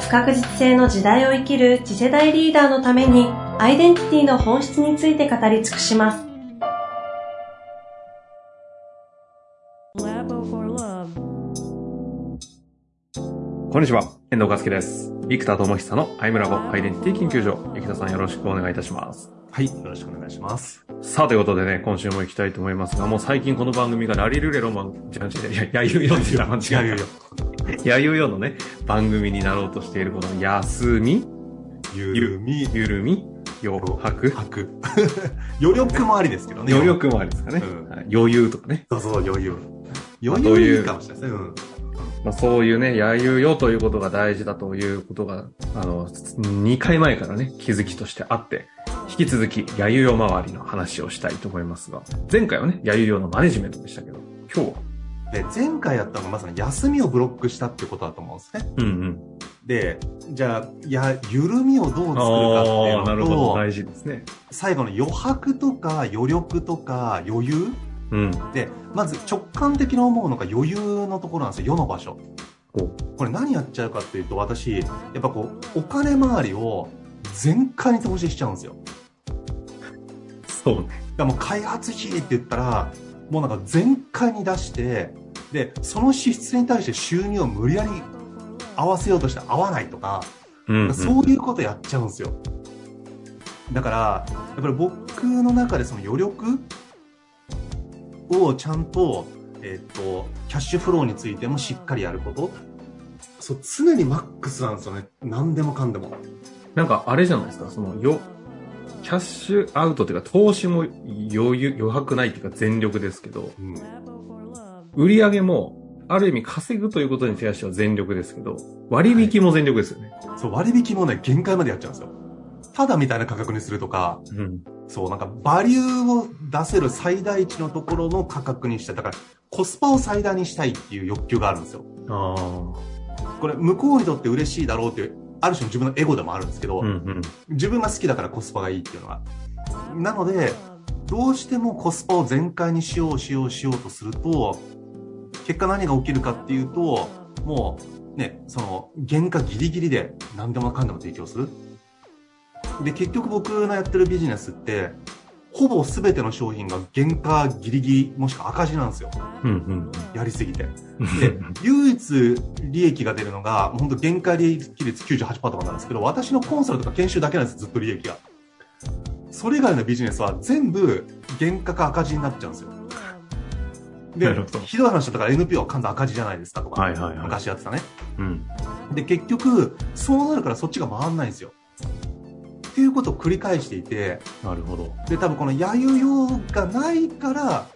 不確実性の時代を生きる次世代リーダーのためにアイデンティティの本質について語り尽くしますこんにちは、遠藤和樹です。生田智久のアイムラボアイデンティティ研究所。生田さんよろしくお願いいたします。はい、よろしくお願いします。さあ、ということでね、今週も行きたいと思いますが、もう最近この番組がラリルレロマン、違う違う、いや、やゆよって言った間違違うよ。やゆよのね、番組になろうとしているこの休み、ゆるみ、ゆるみ、余白、白。余力もありですけどね。余力もありですかね、余裕とかね。そうそう、余裕。まあ余裕いいかもしれないですね。うん。まあ、そういうね、やゆよということが大事だということが、あの、2回前からね、気づきとしてあって、引き続き、やゆよ周りの話をしたいと思いますが、前回はね、やゆよのマネジメントでしたけど、今日はで、前回やったのがまさに休みをブロックしたってことだと思うんですね。うんうん。で、じゃあ、や、緩みをどう作るかっていうああ、なるほど。のと、大事ですね。最後の余白とか余力とか余裕うん。で、まず直感的に思うのが余裕のところなんですよ、世の場所。おこれ何やっちゃうかっていうと、私、やっぱこう、お金回りを全開に投資しちゃうんですよ。そうね。だからもう開発費って言ったら、もうなんか全開に出して、で、その支出に対して収入を無理やり合わせようとして合わないとか、うん、うん。そういうことやっちゃうんですよ。だから、やっぱり僕の中でその余力をちゃんと、えっ、と、キャッシュフローについてもしっかりやること。そう、常にマックスなんですよね。何でもかんでも。なんか、あれじゃないですか、その、よ、キャッシュアウトっていうか、投資も余裕、余白ないっていうか全力ですけど、うん。売り上げも、ある意味稼ぐということに対しては全力ですけど、割引も全力ですよね。そう、割引もね、限界までやっちゃうんですよ。ただみたいな価格にするとか、うん。そう、なんか、バリューを出せる最大値のところの価格にしたい。だから、コスパを最大にしたいっていう欲求があるんですよ。あこれ、向こうにとって嬉しいだろうっていう、ある種の自分のエゴでもあるんですけど、あ。うんうん。自分が好きだからコスパがいいっていうのは。なので、どうしてもコスパを全開にしようしようしようとすると、結果何が起きるかっていうと、もう、ね、その、原価ギリギリで何でもかんでも提供する。で、結局僕のやってるビジネスって、ほぼ全ての商品が原価ギリギリもしくは赤字なんですよ。うんうんやりすぎて。うん。で、唯一利益が出るのが、本当原価利益率98%とかなんですけど、私のコンサルとか研修だけなんです、ずっと利益が。それ以外のビジネスは全部原価か赤字になっちゃうんですよ。でひどい話だったから NPO は完全赤字じゃないですかとか、はいはいはい昔やってたね。うん。で、結局、そうなるからそっちが回んないんですよ。っていうことを繰り返していて、なるほど。で、多分このやゆよがないから、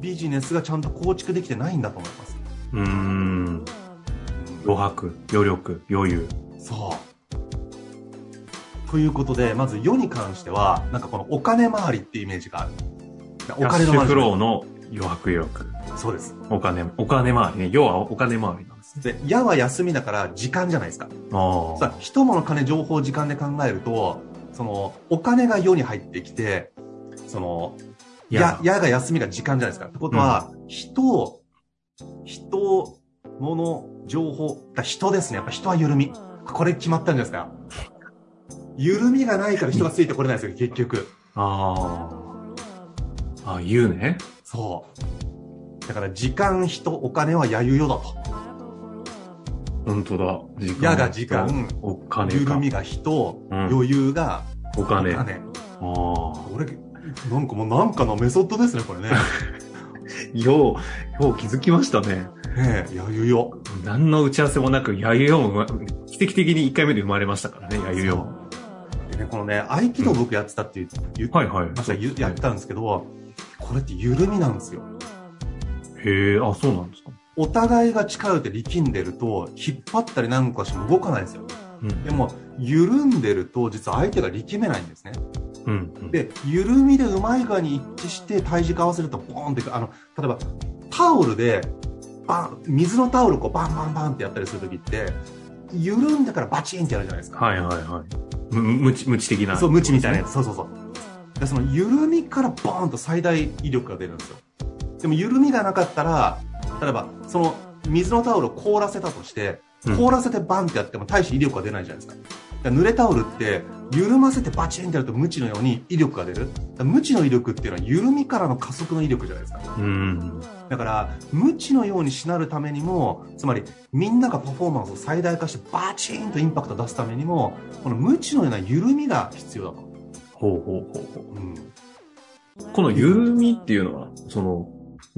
ビジネスがちゃんと構築できてないんだと思います。うーん。余白、余力、余裕。そう。ということで、まず世に関しては、なんかこのお金回りっていうイメージがある。おキャッシュフローの余白余力。そうです。お金、お金回りね。要はお金回りなんで矢は休みだから時間じゃないですか。あさあ、人物金情報時間で考えると、その、お金が世に入ってきて、その、矢矢、矢が休みが時間じゃないですか。ってことは、人、人、物、情報、だ人ですね。やっぱ人は緩み。これ決まったんじゃないですか。緩みがないから人がついてこれないですよ、結局。あ。ああ。あ言うね。そう。だから時間、人、お金はやゆよだと。本当だ。時間。矢が時間、お金か。緩みが人、うん余裕がお金。あお金。あ。これ、なんかもうなんかのメソッドですね、これね。よう、よう気づきましたね。ねえ、やゆよ。何の打ち合わせもなく、やゆよも奇跡的に1回目で生まれましたからね、やゆよ。でね、このね、合気道僕やってたって言う言うはいはいました言やってたんですけど、これって緩みなんですよ。へえ、あ、そうなんですか。お互いが力て力んでると、引っ張ったりなんかしても動かないんですよ。うんでも、緩んでると、実は相手が力めないんですね。うんうんで、緩みでうまい具合に一致して体軸合わせるとボーンってあの、例えば、タオルで、バン、水のタオルこうバンバンバンってやったりするときって、緩んでからバチンってやるじゃないですか。はいはいはい。む無知、無知的な。そう、ムチみたいなやつ。そうそうそう。でその緩みからボーンと最大威力が出るんですよ。でも緩みがなかったら、例えば、その水のタオルを凍らせたとして、うん凍らせてバンってやっても大して威力が出ないじゃないですか。だから濡れタオルって、緩ませてバチンってやると無知のように威力が出る。無知の威力っていうのは緩みからの加速の威力じゃないですか。うん。だから、無知のようにしなるためにも、つまり、みんながパフォーマンスを最大化してバチンとインパクトを出すためにも、この無知のような緩みが必要だと。ほうほうほうほうん。う。この緩みっていうのは、その、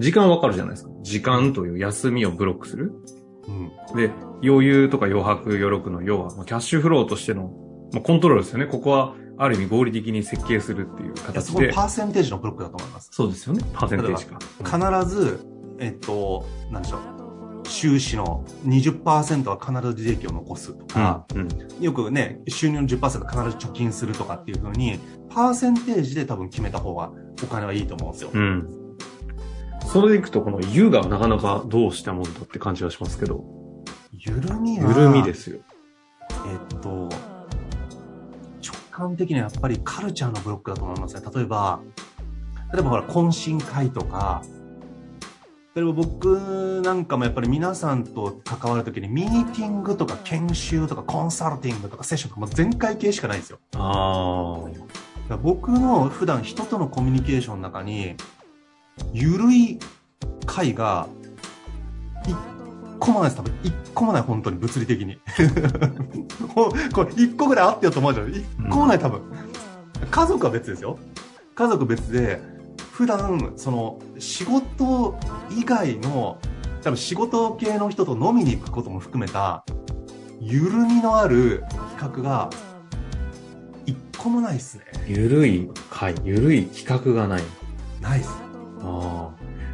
時間わかるじゃないですか。時間という休みをブロックする。うん。で、余裕とか余白、余力の要は、まあキャッシュフローとしての、まあ、コントロールですよね。ここは、ある意味合理的に設計するっていう形で。そこパーセンテージのブロックだと思います。そうですよね。パーセンテージか。必ず、えっと、なんでしょう。収支の20%は必ず利益を残すとか、うん。よくね、収入の10%必ず貯金するとかっていう風に、パーセンテージで多分決めた方がお金はいいと思うんですよ。うん。それでいくと、この U がなかなかどうしたもんだって感じはしますけど、緩みは、緩みですよ。えっと、直感的にはやっぱりカルチャーのブロックだと思いますね。例えば、例えばほら、懇親会とか、例えば僕なんかもやっぱり皆さんと関わるときにミーティングとか研修とかコンサルティングとかセッションとかもう全会系しかないんですよ。あ僕の普段人とのコミュニケーションの中に、ゆるい会が、一個もないです、多分。一個もない、本当に、物理的に。これ、一個ぐらいあってよと思うじゃん。一個もない、多分。家族は別ですよ。家族別で、普段、その、仕事以外の、多分仕事系の人と飲みに行くことも含めた、ゆるみのある企画が、一個もないですね。ゆるい会、ゆるい企画がない。ないです。あ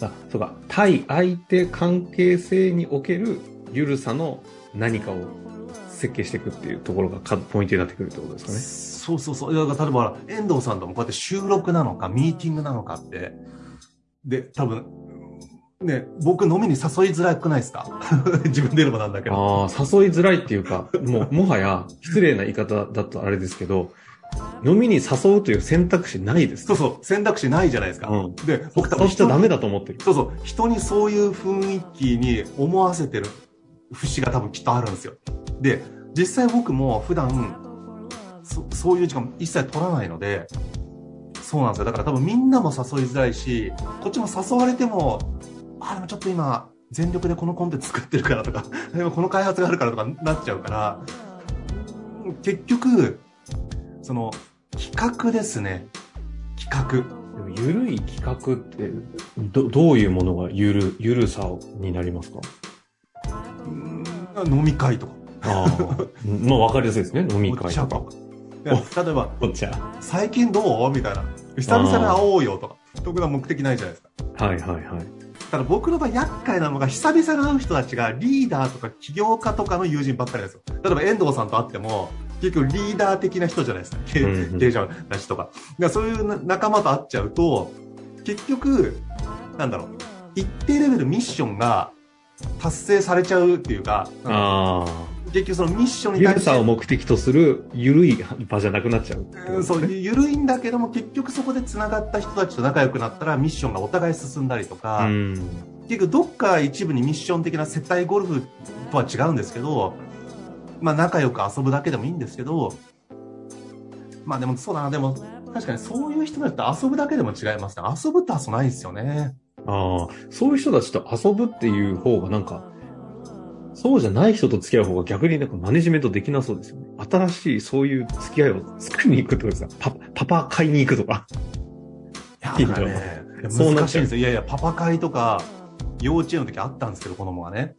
あ。あ、そうか。対相手関係性におけるゆるさの何かを設計していくっていうところがかポイントになってくるってことですかね。そうそうそう。だから例えば、遠藤さんともこうやって収録なのか、ミーティングなのかって、で、多分、ね、僕飲みに誘いづらくないですか？自分で言うのもなんだけど。ああ、誘いづらいっていうか、もう、もはや、失礼な言い方だとあれですけど、飲みに誘うという選択肢ないです。そうそう、選択肢ないじゃないですか。うんで、僕多分誘っちゃダメだ。だと思ってる。そうそう、人にそういう雰囲気に思わせてる節が多分きっとあるんですよ。で、実際僕も普段、そそういう時間一切取らないので、そうなんですよ。だから多分みんなも誘いづらいし、こっちも誘われても、あ、でもちょっと今、全力でこのコンテンツ作ってるからとか、でもこの開発があるからとかなっちゃうから、結局、その、企画ですね。企画。ゆるい企画って、ど、どういうものがゆる、ゆるさになりますか？うん飲み会とか。ああ。まあ、わかりやすいですね。飲み会とか例えば、お茶。最近どう？みたいな。久々に会おうよとか。特段目的ないじゃないですか。はいはいはい。ただ僕の場合厄介なのが久々に会う人たちがリーダーとか起業家とかの友人ばっかりですよ。例えば遠藤さんと会っても、結局リーダー的な人じゃないですか。経営者なしとか。だからそういうな仲間と会っちゃうと、結局、なんだろう、一定レベルミッションが達成されちゃうっていうか。結局そのミッションにゆ対してるさを目的とするゆるい場じゃなくなっちゃううんそう、ですね。ゆるいんだけども、結局そこで繋がった人たちと仲良くなったら、ミッションがお互い進んだりとか、うん。結局どっか一部にミッション的な接待ゴルフとは違うんですけど、まあ仲良く遊ぶだけでもいいんですけど、まあでもそうだな、でも確かにそういう人たちと遊ぶだけでも違いますね。遊ぶって遊ないですよね。ああ、そういう人たちと遊ぶっていう方がなんか、そうじゃない人と付き合う方が逆になんかマネジメントできなそうですよね。新しいそういう付き合いを作りに行くってことですかパ、パパ買いに行くとか。いや、ね、難しいんですよ。いやいや、パパ会とか、幼稚園の時あったんですけど、子供がね。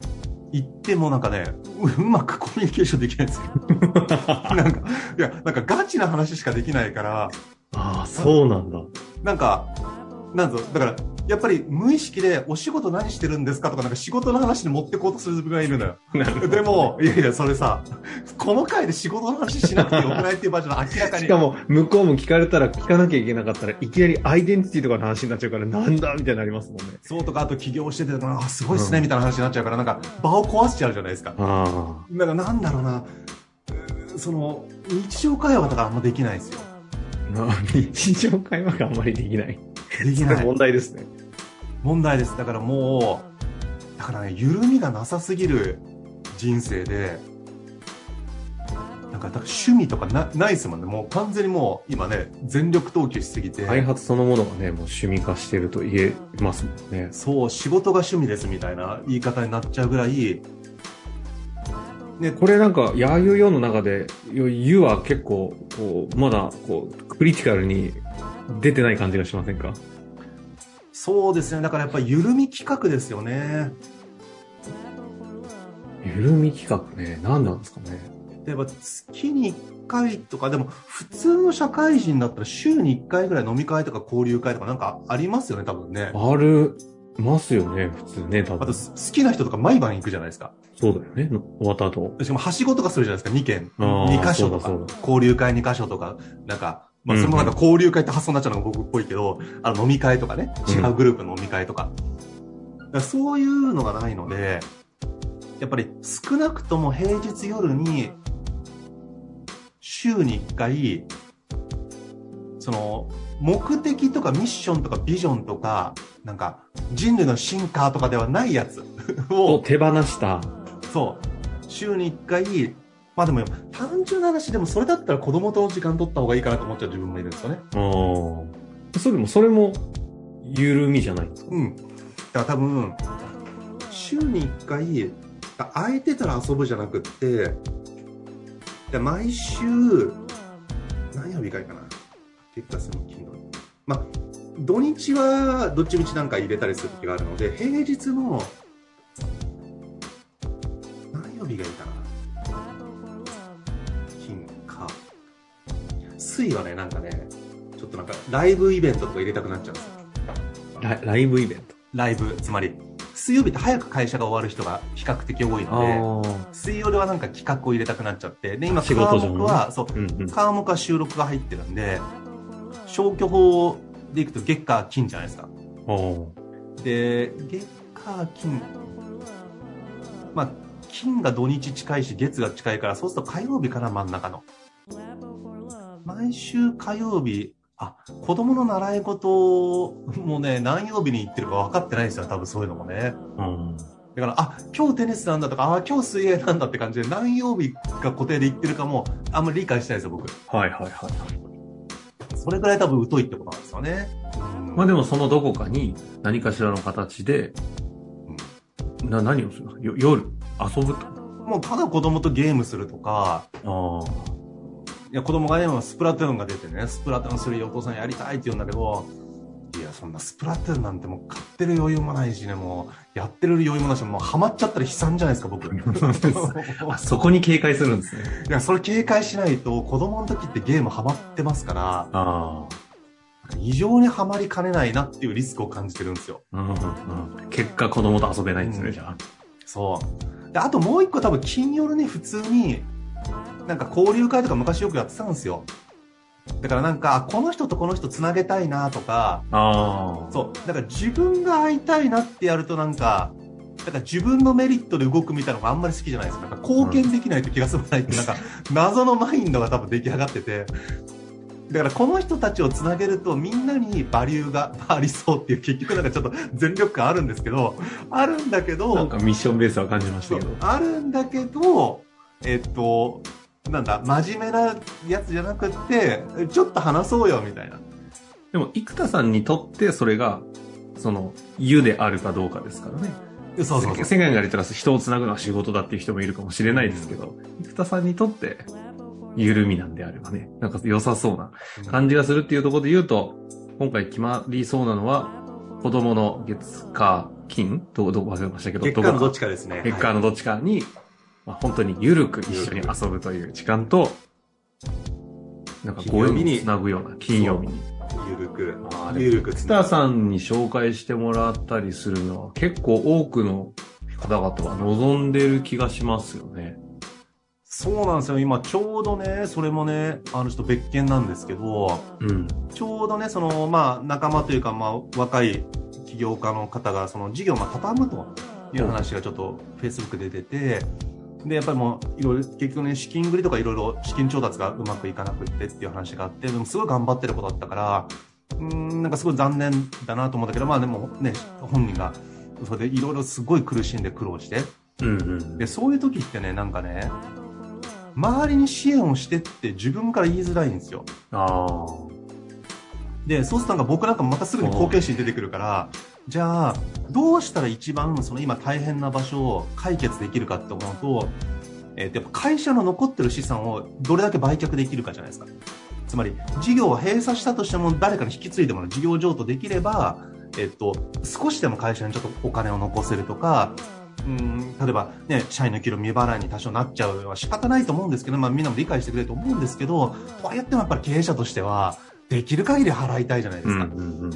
行ってもなんかね、ううまくコミュニケーションできないんですよ。なんか、いや、なんかガチな話しかできないから、ああ、そうなんだ。なんか、なんぞ、だから、やっぱり無意識でお仕事何してるんですかとかなんか仕事の話に持ってこうとする自分がいるのよ。でも、いやいや、それさ、この回で仕事の話しなくてよくないっていう場合じゃ明らかに。しかも、向こうも聞かれたら聞かなきゃいけなかったらいきなりアイデンティティとかの話になっちゃうから、なんだみたいになりますもんね。そうとか、あと起業してて、あ、すごいっすね、うんみたいな話になっちゃうから、なんか場を壊しちゃうじゃないですか。あだからなんだろうな、その、日常会話とかあんまできないですよ。日常会話があんまりできない。できない。問題ですね。問題です。だからもう、だからね、緩みがなさすぎる人生で、なんか、だから趣味とかなないですもんね。もう完全にもう、今ね、全力投球しすぎて。開発そのものがね、もう趣味化してると言えますもんね。そう、仕事が趣味ですみたいな言い方になっちゃうぐらい、ね、これなんか、ヤーユーヨーの中で、ユは結構、こう、まだ、こう、クリティカルに出てない感じがしませんか？そうですね。だからやっぱり緩み企画ですよね。緩み企画ね、何なんですかね？例えば月に1回とか、でも普通の社会人だったら週に1回ぐらい飲み会とか交流会とかなんかありますよね、多分ね。ある、ますよね、普通ね、多分。あと好きな人とか毎晩行くじゃないですか。そうだよね、終わった後。しかもはしごとかするじゃないですか、2件。あー2箇所とか。交流会2箇所とか、なんか、まあ、うんそれもなんか交流会って発想になっちゃうのが僕っぽいけど、あの飲み会とかね、違うグループの飲み会とか。だからそういうのがないので、やっぱり少なくとも平日夜に、週に1回、その、目的とかミッションとかビジョンとか、なんか人類の進化とかではないやつを、を手放した。そう。週に1回、まあでも、単純な話でもそれだったら子供との時間取った方がいいかなと思っちゃう自分もいるんですよね。ああ。それも、それも、緩みじゃないんですかうん。だから多分、週に1回、あ空いてたら遊ぶじゃなくって、で毎週、何曜日がいいかな。月火水木金土。まあ、土日はどっちみちなんか入れたりする時があるので、平日の、水はね、なんかね、ちょっとなんかライブイベントとか入れたくなっちゃうんですよ。ラライブイベント？ライブ、つまり、水曜日って早く会社が終わる人が比較的多いので、あ水曜ではなんか企画を入れたくなっちゃって、で、今、仕科目は、そうあ。、うんうん。科目は収録が入ってるんで、消去法でいくと月火金じゃないですか。おで、月火金、まあ、金が土日近いし、月が近いから、そうすると火曜日かな、真ん中の。毎週火曜日、あ、子供の習い事もね、何曜日に行ってるか分かってないんですよ、多分そういうのもね。うん。だから、あ、今日テニスなんだとか、あ、今日水泳なんだって感じで、何曜日が固定で行ってるかも、あんまり理解してないですよ、僕。はいはいはい。それぐらい多分疎いってことなんですよね。うんまあでもそのどこかに何かしらの形で、な、何をするの？よ夜遊ぶともうただ子供とゲームするとか、ああ。いや子供がね、スプラトゥーンが出てね、スプラトゥーン3お父さんやりたいって言うんだけど、いや、そんなスプラトゥーンなんてもう買ってる余裕もないしね、もう、やってる余裕もないし、もうハマっちゃったら悲惨じゃないですか、僕。あ、そこに警戒するんですね。いや、それ警戒しないと、子供の時ってゲームハマってますから、あ異常にハマりかねないなっていうリスクを感じてるんですよ。あ。うんうんうん。結果子供と遊べないんですね、うんじゃあ。そう。で、あともう一個多分金夜に普通に、なんか交流会とか昔よくやってたんですよ。だからなんか、あこの人とこの人つなげたいなとか。そう。だから自分が会いたいなってやるとなんか、だから自分のメリットで動くみたいなのがあんまり好きじゃないですか。なんか貢献できないと気が済まないって、なんか謎のマインドが多分出来上がってて。だからこの人たちをつなげるとみんなにバリューがありそうっていう結局なんかちょっと全力感あるんですけど、あるんだけど、なんかミッションベースは感じましたけど。あるんだけど、えっと、なんだ、真面目なやつじゃなくって、ちょっと話そうよみたいな。でも、生田さんにとってそれが、その、湯であるかどうかですからね。そうそう。世界が言ったら人をつなぐのは仕事だっていう人もいるかもしれないですけど、生田さんにとって、緩みなんであればね、なんか良さそうな感じがするっていうところで言うと、今回決まりそうなのは、子供の月火金ど、どこ忘れましたけど、月間のどっちちかですね。月火のどっちかに、まあ、本当に緩く一緒に遊ぶという時間と、なんかご縁をつなぐような金曜日に。ゆるくゆるくスターさんに紹介してもらったりするのは結構多くの方々が望んでる気がしますよね。そうなんですよ。今ちょうどね、それもね、あの人別件なんですけど、うん。ちょうどね、その、まあ、仲間というか、まあ、若い起業家の方が、その事業をまあ畳むという話がちょっと、フェイスブックで出て、で、やっぱりもう、いろいろ、結局ね、資金繰りとかいろいろ資金調達がうまくいかなくってっていう話があって、でもすごい頑張ってる子だったから、うーん、なんかすごい残念だなと思ったけど、まあでもね、本人が、それでいろいろすごい苦しんで苦労して、うんうん。で、そういう時ってね、なんかね、周りに支援をしてって自分から言いづらいんですよ。ああ。で、そうするとなんか僕なんかまたすぐに後継心出てくるから、じゃあ、どうしたら一番その今大変な場所を解決できるかって思うと、えーっ会社の残ってる資産をどれだけ売却できるかじゃないですか。つまり、事業を閉鎖したとしても誰かに引き継いでもらう事業譲渡できれば、えっと、少しでも会社にちょっとお金を残せるとか、うん、例えばね、社員の給料未払いに多少なっちゃうのは仕方ないと思うんですけど、まあみんなも理解してくれると思うんですけど、とは言ってもやっぱり経営者としては、できる限り払いたいじゃないですか。っ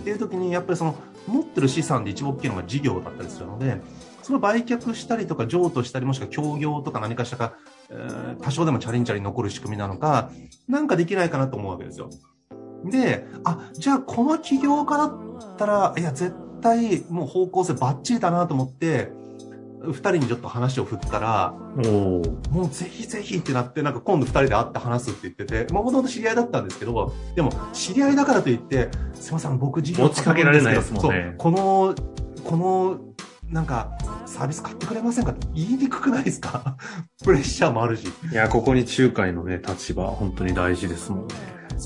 ていう時にやっぱりその持ってる資産で一番大きいのが事業だったりするのでそれを売却したりとか譲渡したりもしくは協業とか何かしたか、えー多少でもチャリンチャリン残る仕組みなのかなんかできないかなと思うわけですよであじゃあこの起業家だったらいや絶対もう方向性バッチリだなと思って二人にちょっと話を振ったらもうぜひぜひってなって、なんか今度二人で会って話すって言ってて、まあもともと知り合いだったんですけど、でも知り合いだからといって、すいません、僕持ちかけられないですもんねこの、この、なんか、サービス買ってくれませんか？って言いにくくないですか？プレッシャーもあるし。いや、ここに仲介のね、立場、本当に大事ですもんね。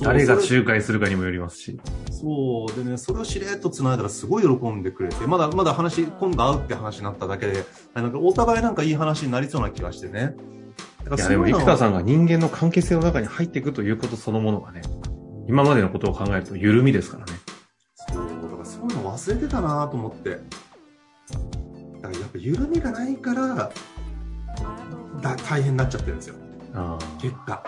誰が仲介するかにもよりますし。そう。でね、それをしれっと繋いだらすごい喜んでくれて、まだまだ話、今度会うって話になっただけで、あなんかお互いなんかいい話になりそうな気がしてね。だいや、でも、生田さんが人間の関係性の中に入っていくということそのものがね、今までのことを考えると緩みですからね。そう、だからそういうの忘れてたなと思って。だからやっぱ緩みがないから、だ大変になっちゃってるんですよ。あ結果。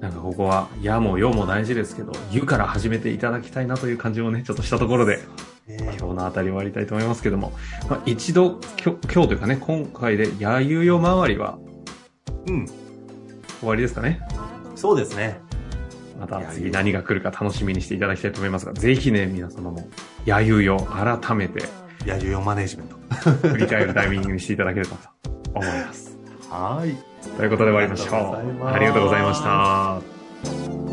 あ。なんかここは、やもよも大事ですけど、ゆから始めていただきたいなという感じをね、ちょっとしたところで、ね今日のあたり終わりたいと思いますけども、まあ、一度、今日、今日というかね、今回で、やゆよ周りはうん。終わりですかね？そうですね。また次何が来るか楽しみにしていただきたいと思いますが、ぜひね、皆様も、やゆよ改めてやゆよマネジメント。振り返るタイミングにしていただければと思います。はーい。ということで終わりましょう。ありがとうございりがとうございました。